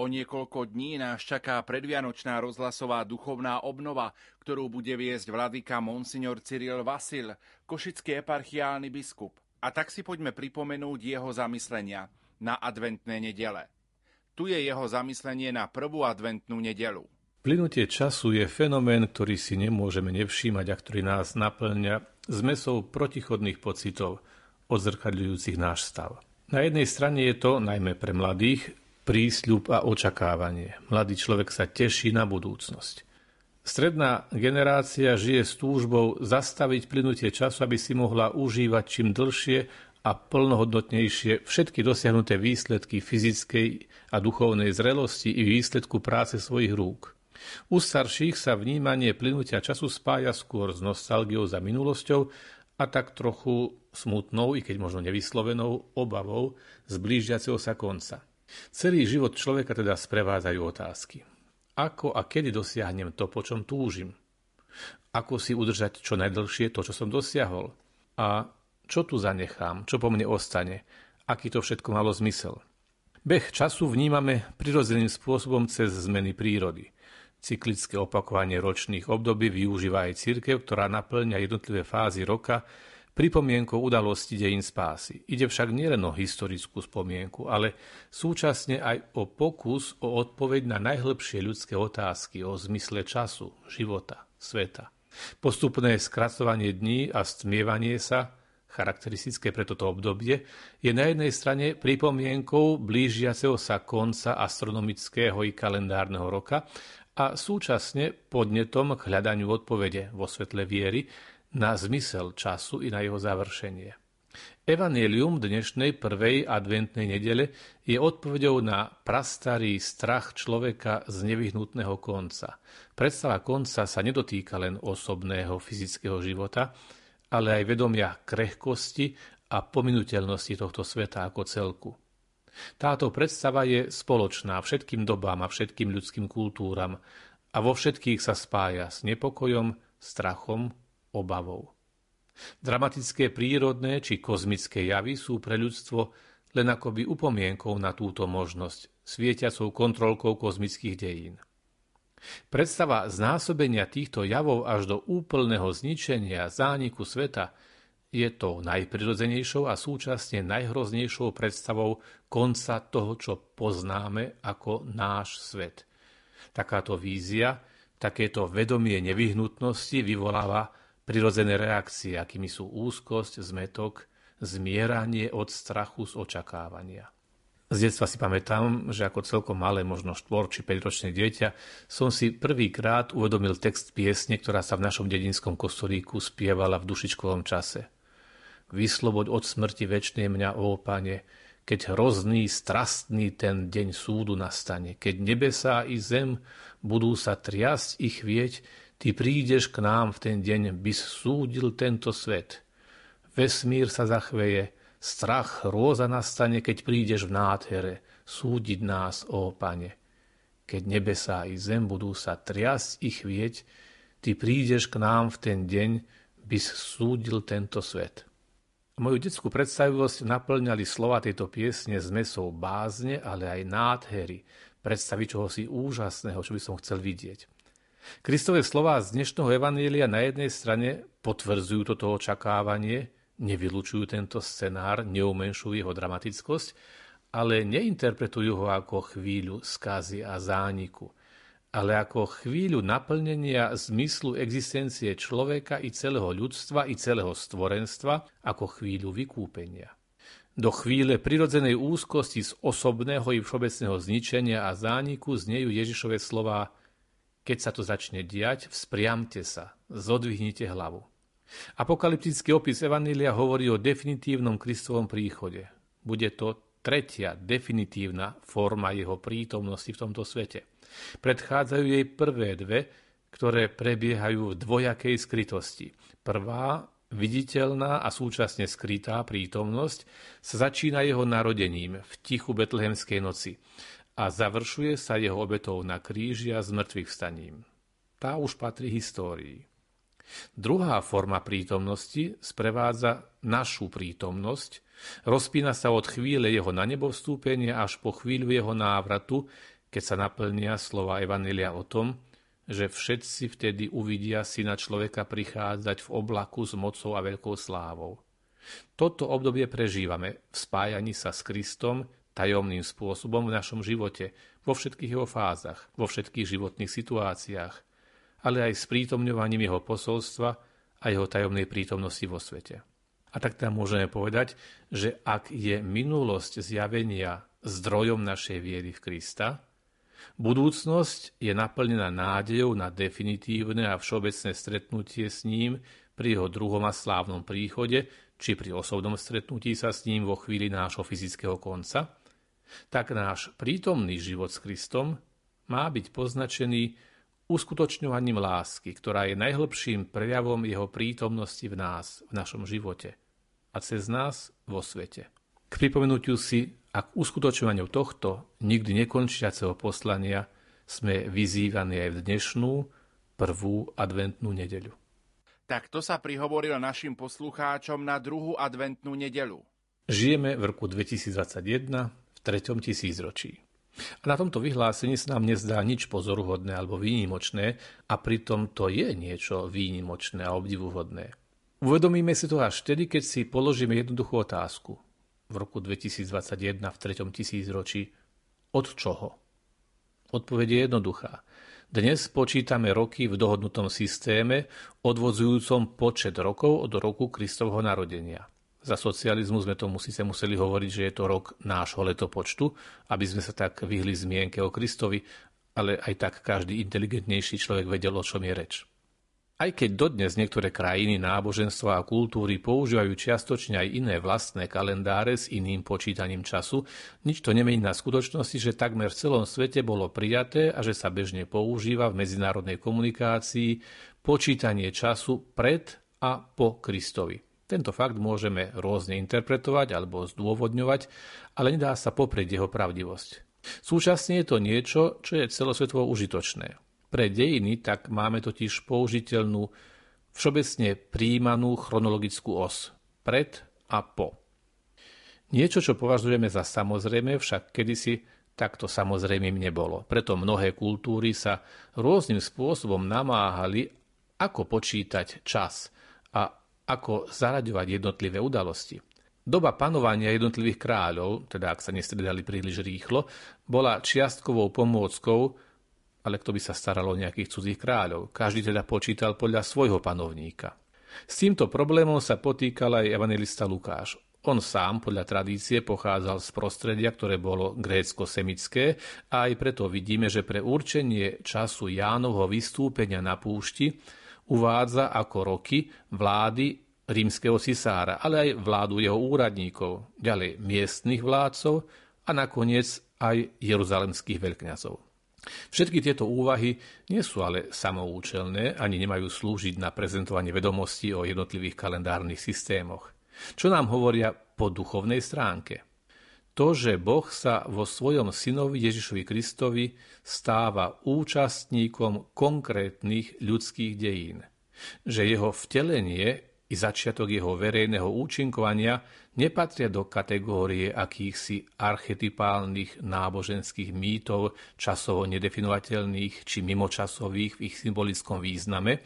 O niekoľko dní nás čaká predvianočná rozhlasová duchovná obnova, ktorú bude viesť vladyka Monsignor Cyril Vasil, košický eparchiálny biskup. A tak si poďme pripomenúť jeho zamyslenia na adventné nedele. Tu je jeho zamyslenie na prvú adventnú nedelu. Plynutie času je fenomén, ktorý si nemôžeme nevšímať a ktorý nás naplňa zmesou protichodných pocitov, odzrkadľujúcich náš stav. Na jednej strane je to, najmä pre mladých, prísľub a očakávanie. Mladý človek sa teší na budúcnosť. Stredná generácia žije s túžbou zastaviť plynutie času, aby si mohla užívať čím dlhšie a plnohodnotnejšie všetky dosiahnuté výsledky fyzickej a duchovnej zrelosti i výsledku práce svojich rúk. U starších sa vnímanie plynutia času spája skôr s nostalgiou za minulosťou a tak trochu smutnou, i keď možno nevyslovenou, obavou z blížiaceho sa konca. Celý život človeka teda sprevádzajú otázky. Ako a kedy dosiahnem to, po čom túžim? Ako si udržať čo najdlhšie to, čo som dosiahol? A čo tu zanechám? Čo po mne ostane? Aký to všetko malo zmysel? Beh času vnímame prirodzeným spôsobom cez zmeny prírody. Cyklické opakovanie ročných období využíva aj církev, ktorá naplňa jednotlivé fázy roka pripomienkou udalosti dejín spásy. Ide však nielen o historickú spomienku, ale súčasne aj o pokus o odpoveď na najhlbšie ľudské otázky o zmysle času, života, sveta. Postupné skracovanie dní a stmievanie sa, charakteristické pre toto obdobie, je na jednej strane pripomienkou blížiaceho sa konca astronomického i kalendárneho roka a súčasne podnetom k hľadaniu odpovede vo svetle viery na zmysel času i na jeho završenie. Evangelium dnešnej prvej adventnej nedele je odpovedou na prastarý strach človeka z nevyhnutného konca. Predstava konca sa nedotýka len osobného fyzického života, ale aj vedomia krehkosti a pominuteľnosti tohto sveta ako celku. Táto predstava je spoločná všetkým dobám a všetkým ľudským kultúram a vo všetkých sa spája s nepokojom, strachom, obavou. Dramatické prírodné či kozmické javy sú pre ľudstvo len akoby upomienkou na túto možnosť, svietiacou kontrolkou kozmických dejín. Predstava znásobenia týchto javov až do úplného zničenia zániku sveta je to najprirodzenejšou a súčasne najhroznejšou predstavou konca toho, čo poznáme ako náš svet. Takáto vízia, takéto vedomie nevyhnutnosti vyvoláva prirodzené reakcie, akými sú úzkosť, zmetok, zmieranie od strachu z očakávania. Z detstva si pamätám, že ako celkom malé, možno 4 či 5 ročné dieťa, som si prvýkrát uvedomil text piesne, ktorá sa v našom dedinskom kostolíku spievala v dušičkovom čase. Vysloboď od smrti väčšnej mňa, ó pane, keď hrozný, strastný ten deň súdu nastane, keď nebesá i zem budú sa triasť i chvieť, Ty prídeš k nám v ten deň, by súdil tento svet. Vesmír sa zachveje, strach, hrôza nastane, keď prídeš v nádhere, súdiť nás, ó pane. Keď nebesá i zem budú sa triasť i chvieť, ty prídeš k nám v ten deň, by súdil tento svet. Moju detskú predstavivosť naplňali slova tejto piesne z mesou bázne, ale aj nádhery, predstavy čohosi úžasného, čo by som chcel vidieť. Kristové slová z dnešného evanília na jednej strane potvrdzujú toto očakávanie, nevylučujú tento scenár, neumenšujú jeho dramatickosť, ale neinterpretujú ho ako chvíľu skazy a zániku, ale ako chvíľu naplnenia zmyslu existencie človeka i celého ľudstva i celého stvorenstva, ako chvíľu vykúpenia. Do chvíle prirodzenej úzkosti z osobného i všeobecného zničenia a zániku znejú Ježišove slová keď sa to začne diať, vzpriamte sa, zodvihnite hlavu. Apokalyptický opis Evanília hovorí o definitívnom Kristovom príchode. Bude to tretia definitívna forma jeho prítomnosti v tomto svete. Predchádzajú jej prvé dve, ktoré prebiehajú v dvojakej skrytosti. Prvá, viditeľná a súčasne skrytá prítomnosť sa začína jeho narodením v tichu betlehemskej noci a završuje sa jeho obetou na kríži a zmrtvých vstaním. Tá už patrí histórii. Druhá forma prítomnosti sprevádza našu prítomnosť, rozpína sa od chvíle jeho na nebo vstúpenia až po chvíľu jeho návratu, keď sa naplnia slova Evanelia o tom, že všetci vtedy uvidia syna človeka prichádzať v oblaku s mocou a veľkou slávou. Toto obdobie prežívame v spájaní sa s Kristom tajomným spôsobom v našom živote, vo všetkých jeho fázach, vo všetkých životných situáciách, ale aj s prítomňovaním jeho posolstva a jeho tajomnej prítomnosti vo svete. A tak tam môžeme povedať, že ak je minulosť zjavenia zdrojom našej viery v Krista, budúcnosť je naplnená nádejou na definitívne a všeobecné stretnutie s ním pri jeho druhom a slávnom príchode, či pri osobnom stretnutí sa s ním vo chvíli nášho fyzického konca, tak náš prítomný život s Kristom má byť poznačený uskutočňovaním lásky, ktorá je najhlbším prejavom jeho prítomnosti v nás, v našom živote a cez nás vo svete. K pripomenutiu si a k uskutočňovaniu tohto nikdy nekončiaceho poslania sme vyzývaní aj v dnešnú prvú adventnú nedeľu. Tak to sa prihovorilo našim poslucháčom na druhú adventnú nedeľu. Žijeme v roku 2021 v treťom tisícročí. A na tomto vyhlásení sa nám nezdá nič pozoruhodné alebo výnimočné a pritom to je niečo výnimočné a obdivuhodné. Uvedomíme si to až vtedy, keď si položíme jednoduchú otázku. V roku 2021 v treťom tisícročí od čoho? Odpoveď je jednoduchá. Dnes počítame roky v dohodnutom systéme, odvodzujúcom počet rokov od roku Kristovho narodenia. Za socializmu sme to síce museli hovoriť, že je to rok nášho letopočtu, aby sme sa tak vyhli zmienke o Kristovi, ale aj tak každý inteligentnejší človek vedel, o čom je reč. Aj keď dodnes niektoré krajiny, náboženstva a kultúry používajú čiastočne aj iné vlastné kalendáre s iným počítaním času, nič to nemení na skutočnosti, že takmer v celom svete bolo prijaté a že sa bežne používa v medzinárodnej komunikácii počítanie času pred a po Kristovi. Tento fakt môžeme rôzne interpretovať alebo zdôvodňovať, ale nedá sa poprieť jeho pravdivosť. Súčasne je to niečo, čo je celosvetovo užitočné. Pre dejiny tak máme totiž použiteľnú, všeobecne príjmanú chronologickú os pred a po. Niečo, čo považujeme za samozrejme, však kedysi takto samozrejmým nebolo. Preto mnohé kultúry sa rôznym spôsobom namáhali, ako počítať čas ako zaraďovať jednotlivé udalosti. Doba panovania jednotlivých kráľov, teda ak sa nestredali príliš rýchlo, bola čiastkovou pomôckou, ale kto by sa staral o nejakých cudzích kráľov? Každý teda počítal podľa svojho panovníka. S týmto problémom sa potýkal aj evangelista Lukáš. On sám podľa tradície pochádzal z prostredia, ktoré bolo grécko-semické a aj preto vidíme, že pre určenie času Jánovho vystúpenia na púšti uvádza ako roky vlády rímskeho cisára, ale aj vládu jeho úradníkov, ďalej miestnych vládcov a nakoniec aj jeruzalemských veľkňazov. Všetky tieto úvahy nie sú ale samoučelné ani nemajú slúžiť na prezentovanie vedomostí o jednotlivých kalendárnych systémoch. Čo nám hovoria po duchovnej stránke? To, že Boh sa vo svojom synovi Ježišovi Kristovi stáva účastníkom konkrétnych ľudských dejín. Že jeho vtelenie i začiatok jeho verejného účinkovania nepatria do kategórie akýchsi archetypálnych náboženských mýtov, časovo nedefinovateľných či mimočasových v ich symbolickom význame,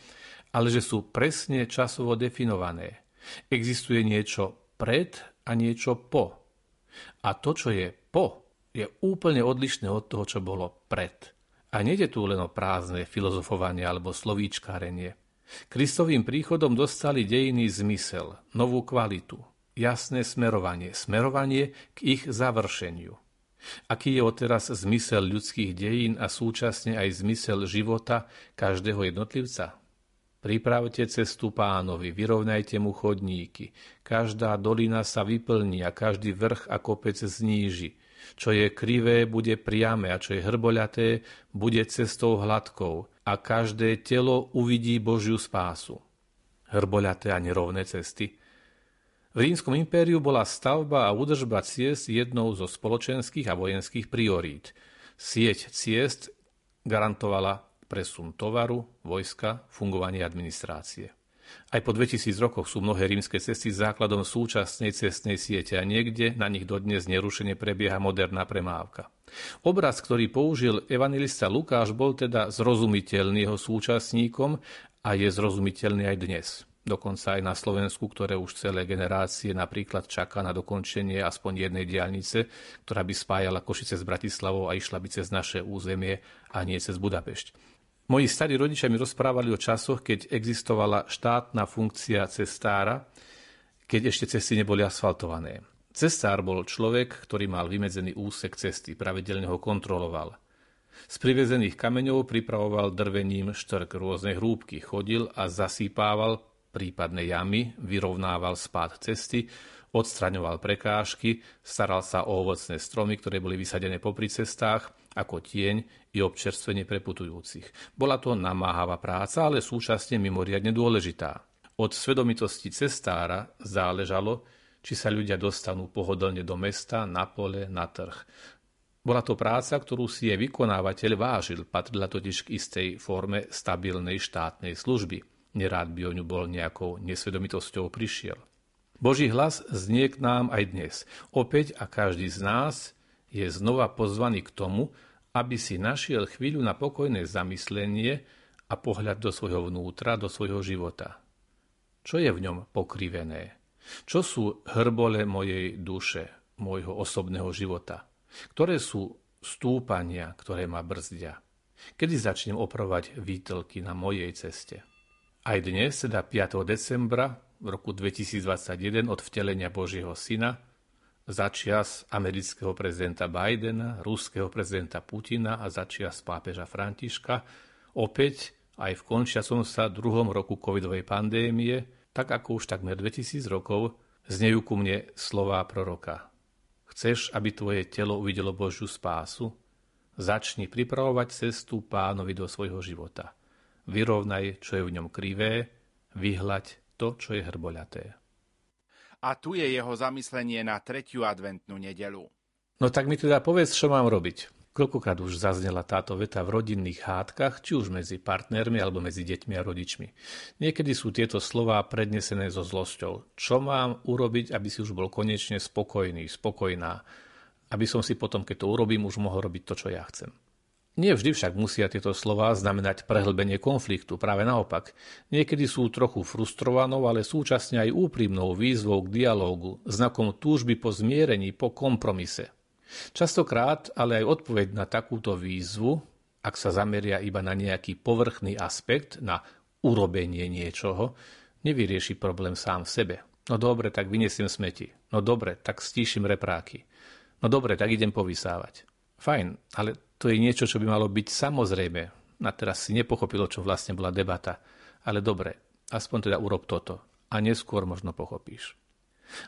ale že sú presne časovo definované. Existuje niečo pred a niečo po. A to, čo je po, je úplne odlišné od toho, čo bolo pred. A nejde tu len o prázdne filozofovanie alebo slovíčkárenie. Kristovým príchodom dostali dejiny zmysel, novú kvalitu, jasné smerovanie, smerovanie k ich završeniu. Aký je odteraz zmysel ľudských dejín a súčasne aj zmysel života každého jednotlivca? Pripravte cestu pánovi, vyrovnajte mu chodníky. Každá dolina sa vyplní a každý vrch a kopec zníži. Čo je krivé, bude priame a čo je hrboľaté, bude cestou hladkou a každé telo uvidí Božiu spásu. Hrboľaté a nerovné cesty. V rímskom impériu bola stavba a údržba ciest jednou zo spoločenských a vojenských priorít. Sieť ciest garantovala presun tovaru, vojska, fungovanie administrácie. Aj po 2000 rokoch sú mnohé rímske cesty základom súčasnej cestnej siete a niekde na nich dodnes nerušene prebieha moderná premávka. Obraz, ktorý použil evangelista Lukáš, bol teda zrozumiteľný jeho súčasníkom a je zrozumiteľný aj dnes. Dokonca aj na Slovensku, ktoré už celé generácie napríklad čaká na dokončenie aspoň jednej diálnice, ktorá by spájala Košice s Bratislavou a išla by cez naše územie a nie cez Budapešť. Moji starí rodičia mi rozprávali o časoch, keď existovala štátna funkcia cestára, keď ešte cesty neboli asfaltované. Cestár bol človek, ktorý mal vymedzený úsek cesty, pravidelne ho kontroloval. Z privezených kameňov pripravoval drvením štrk rôzne hrúbky, chodil a zasýpával prípadné jamy, vyrovnával spád cesty, odstraňoval prekážky, staral sa o ovocné stromy, ktoré boli vysadené popri cestách, ako tieň i občerstvenie preputujúcich. Bola to namáhavá práca, ale súčasne mimoriadne dôležitá. Od svedomitosti cestára záležalo, či sa ľudia dostanú pohodlne do mesta, na pole, na trh. Bola to práca, ktorú si je vykonávateľ vážil, patrila totiž k istej forme stabilnej štátnej služby. Nerád by o ňu bol nejakou nesvedomitosťou prišiel. Boží hlas znie k nám aj dnes. Opäť a každý z nás je znova pozvaný k tomu, aby si našiel chvíľu na pokojné zamyslenie a pohľad do svojho vnútra, do svojho života. Čo je v ňom pokrivené? Čo sú hrbole mojej duše, môjho osobného života? Ktoré sú stúpania, ktoré ma brzdia? Kedy začnem opravovať výtelky na mojej ceste? Aj dnes, teda 5. decembra v roku 2021 od vtelenia Božieho Syna, začias amerického prezidenta Bidena, ruského prezidenta Putina a začias pápeža Františka, opäť aj v končiacom sa druhom roku covidovej pandémie tak ako už takmer 2000 rokov, znejú ku mne slová proroka. Chceš, aby tvoje telo uvidelo Božiu spásu? Začni pripravovať cestu pánovi do svojho života. Vyrovnaj, čo je v ňom krivé, vyhľať to, čo je hrboľaté. A tu je jeho zamyslenie na tretiu adventnú nedelu. No tak mi teda povedz, čo mám robiť. Koľkokrát už zaznela táto veta v rodinných hádkach, či už medzi partnermi alebo medzi deťmi a rodičmi. Niekedy sú tieto slová prednesené so zlosťou. Čo mám urobiť, aby si už bol konečne spokojný, spokojná? Aby som si potom, keď to urobím, už mohol robiť to, čo ja chcem. Nie vždy však musia tieto slová znamenať prehlbenie konfliktu, práve naopak. Niekedy sú trochu frustrovanou, ale súčasne aj úprimnou výzvou k dialógu, znakom túžby po zmierení, po kompromise. Častokrát ale aj odpoveď na takúto výzvu, ak sa zameria iba na nejaký povrchný aspekt, na urobenie niečoho, nevyrieši problém sám v sebe. No dobre, tak vyniesiem smeti. No dobre, tak stíšim repráky. No dobre, tak idem povysávať. Fajn, ale to je niečo, čo by malo byť samozrejme. Na teraz si nepochopilo, čo vlastne bola debata. Ale dobre, aspoň teda urob toto. A neskôr možno pochopíš.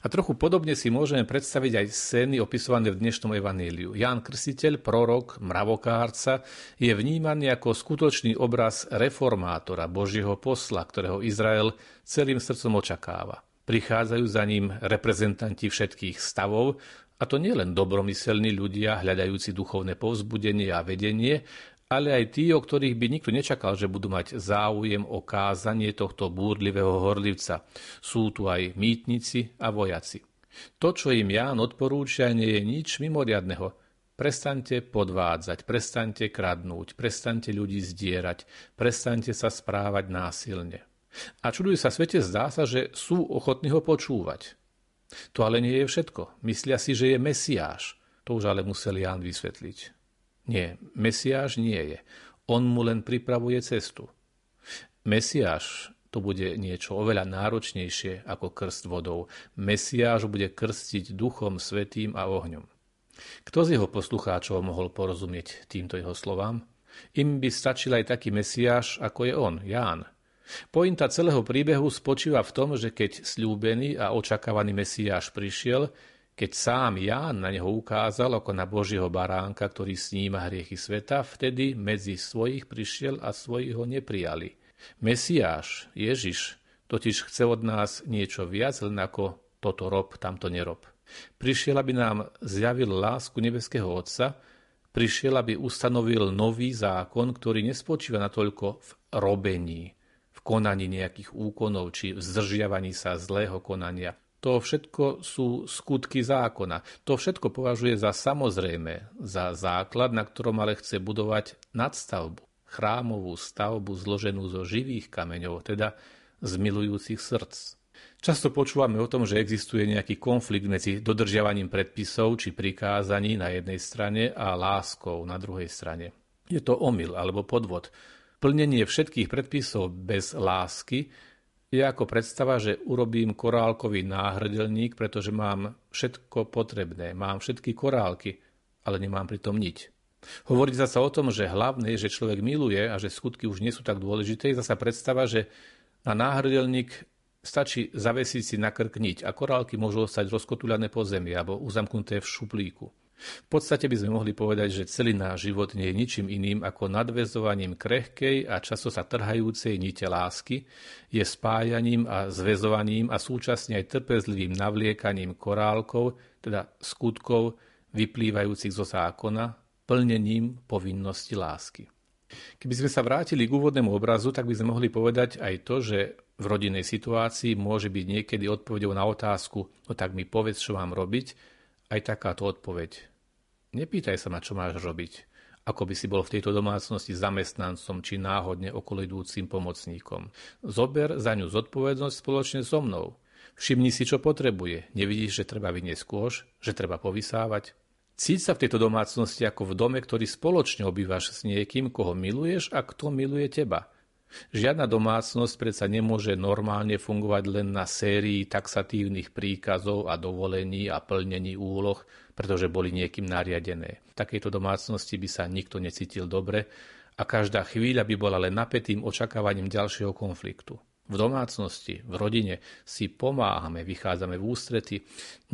A trochu podobne si môžeme predstaviť aj scény opisované v dnešnom evaníliu. Ján Krstiteľ, prorok, mravokárca, je vnímaný ako skutočný obraz reformátora, Božieho posla, ktorého Izrael celým srdcom očakáva. Prichádzajú za ním reprezentanti všetkých stavov, a to nielen dobromyselní ľudia, hľadajúci duchovné povzbudenie a vedenie, ale aj tí, o ktorých by nikto nečakal, že budú mať záujem o kázanie tohto búrlivého horlivca. Sú tu aj mýtnici a vojaci. To, čo im Ján odporúča, nie je nič mimoriadného. Prestaňte podvádzať, prestaňte kradnúť, prestaňte ľudí zdierať, prestaňte sa správať násilne. A čuduj sa svete, zdá sa, že sú ochotní ho počúvať. To ale nie je všetko. Myslia si, že je Mesiáš. To už ale musel Ján vysvetliť. Nie, Mesiáš nie je. On mu len pripravuje cestu. Mesiáš to bude niečo oveľa náročnejšie ako krst vodou. Mesiáš bude krstiť duchom, svetým a ohňom. Kto z jeho poslucháčov mohol porozumieť týmto jeho slovám? Im by stačil aj taký Mesiáš, ako je on, Ján. Pointa celého príbehu spočíva v tom, že keď slúbený a očakávaný Mesiáš prišiel, keď sám Ján na neho ukázal ako na Božieho baránka, ktorý sníma hriechy sveta, vtedy medzi svojich prišiel a svoji ho neprijali. Mesiáš, Ježiš, totiž chce od nás niečo viac, len ako toto rob, tamto nerob. Prišiel, aby nám zjavil lásku nebeského Otca, prišiel, aby ustanovil nový zákon, ktorý nespočíva natoľko v robení, konaní nejakých úkonov či v zdržiavaní sa zlého konania, to všetko sú skutky zákona. To všetko považuje za samozrejme, za základ, na ktorom ale chce budovať nadstavbu, chrámovú stavbu zloženú zo živých kameňov, teda z milujúcich srdc. Často počúvame o tom, že existuje nejaký konflikt medzi dodržiavaním predpisov či prikázaní na jednej strane a láskou na druhej strane. Je to omyl alebo podvod. Plnenie všetkých predpisov bez lásky je ako predstava, že urobím korálkový náhrdelník, pretože mám všetko potrebné, mám všetky korálky, ale nemám pritom niť. Hovorí sa o tom, že hlavné je, že človek miluje a že skutky už nie sú tak dôležité. Je zasa predstava, že na náhrdelník stačí zavesiť si na krk niť a korálky môžu ostať rozkotuľané po zemi alebo uzamknuté v šuplíku. V podstate by sme mohli povedať, že celý náš život nie je ničím iným ako nadvezovaním krehkej a často sa trhajúcej nite lásky, je spájaním a zväzovaním a súčasne aj trpezlivým navliekaním korálkov, teda skutkov vyplývajúcich zo zákona, plnením povinnosti lásky. Keby sme sa vrátili k úvodnému obrazu, tak by sme mohli povedať aj to, že v rodinnej situácii môže byť niekedy odpovedou na otázku, no tak mi povedz, čo mám robiť, aj takáto odpoveď. Nepýtaj sa ma, čo máš robiť, ako by si bol v tejto domácnosti zamestnancom či náhodne okolidúcim pomocníkom. Zober za ňu zodpovednosť spoločne so mnou. Všimni si, čo potrebuje. Nevidíš, že treba vyniesť kôž, že treba povysávať. Cíť sa v tejto domácnosti ako v dome, ktorý spoločne obývaš s niekým, koho miluješ a kto miluje teba. Žiadna domácnosť predsa nemôže normálne fungovať len na sérii taxatívnych príkazov a dovolení a plnení úloh, pretože boli niekým nariadené. V takejto domácnosti by sa nikto necítil dobre a každá chvíľa by bola len napätým očakávaním ďalšieho konfliktu. V domácnosti, v rodine si pomáhame, vychádzame v ústrety,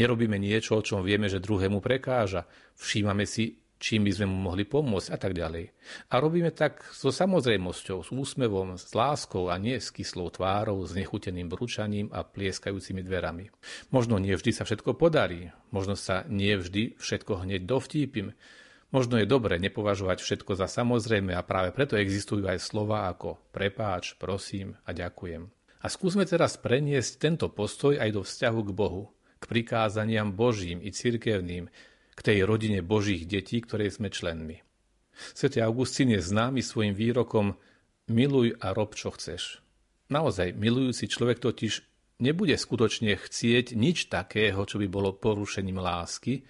nerobíme niečo, o čom vieme, že druhému prekáža, všímame si čím by sme mu mohli pomôcť a tak ďalej. A robíme tak so samozrejmosťou, s úsmevom, s láskou a nie s kyslou tvárou, s nechuteným brúčaním a plieskajúcimi dverami. Možno nie vždy sa všetko podarí, možno sa nie vždy všetko hneď dovtípim, Možno je dobre nepovažovať všetko za samozrejme a práve preto existujú aj slova ako prepáč, prosím a ďakujem. A skúsme teraz preniesť tento postoj aj do vzťahu k Bohu, k prikázaniam Božím i cirkevným, k tej rodine Božích detí, ktorej sme členmi. Svetý Augustín je známy svojim výrokom miluj a rob, čo chceš. Naozaj, milujúci človek totiž nebude skutočne chcieť nič takého, čo by bolo porušením lásky,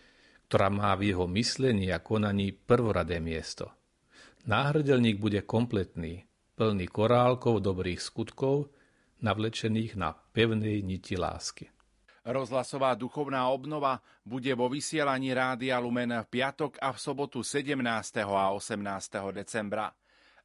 ktorá má v jeho myslení a konaní prvoradé miesto. Náhrdelník bude kompletný, plný korálkov dobrých skutkov, navlečených na pevnej niti lásky. Rozhlasová duchovná obnova bude vo vysielaní Rádia Lumen v piatok a v sobotu 17. a 18. decembra.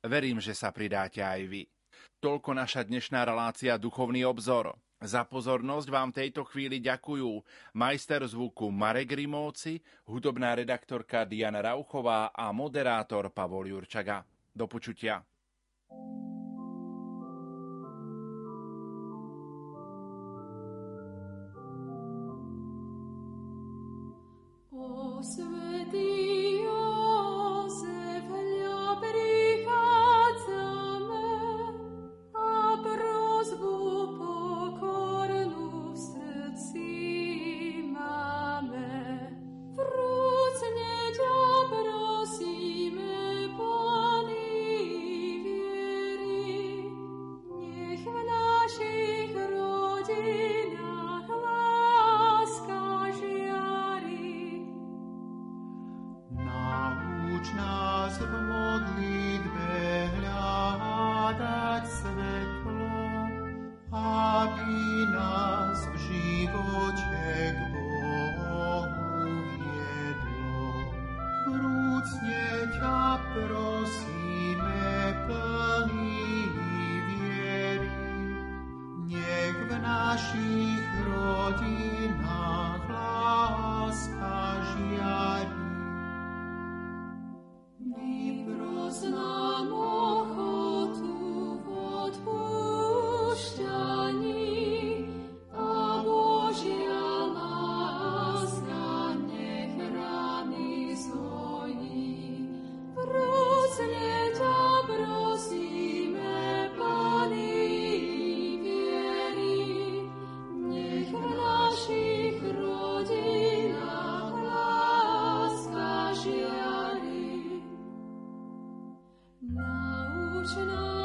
Verím, že sa pridáte aj vy. Toľko naša dnešná relácia Duchovný obzor. Za pozornosť vám tejto chvíli ďakujú majster zvuku Marek Rimovci, hudobná redaktorka Diana Rauchová a moderátor Pavol Jurčaga. Do počutia. Krishna.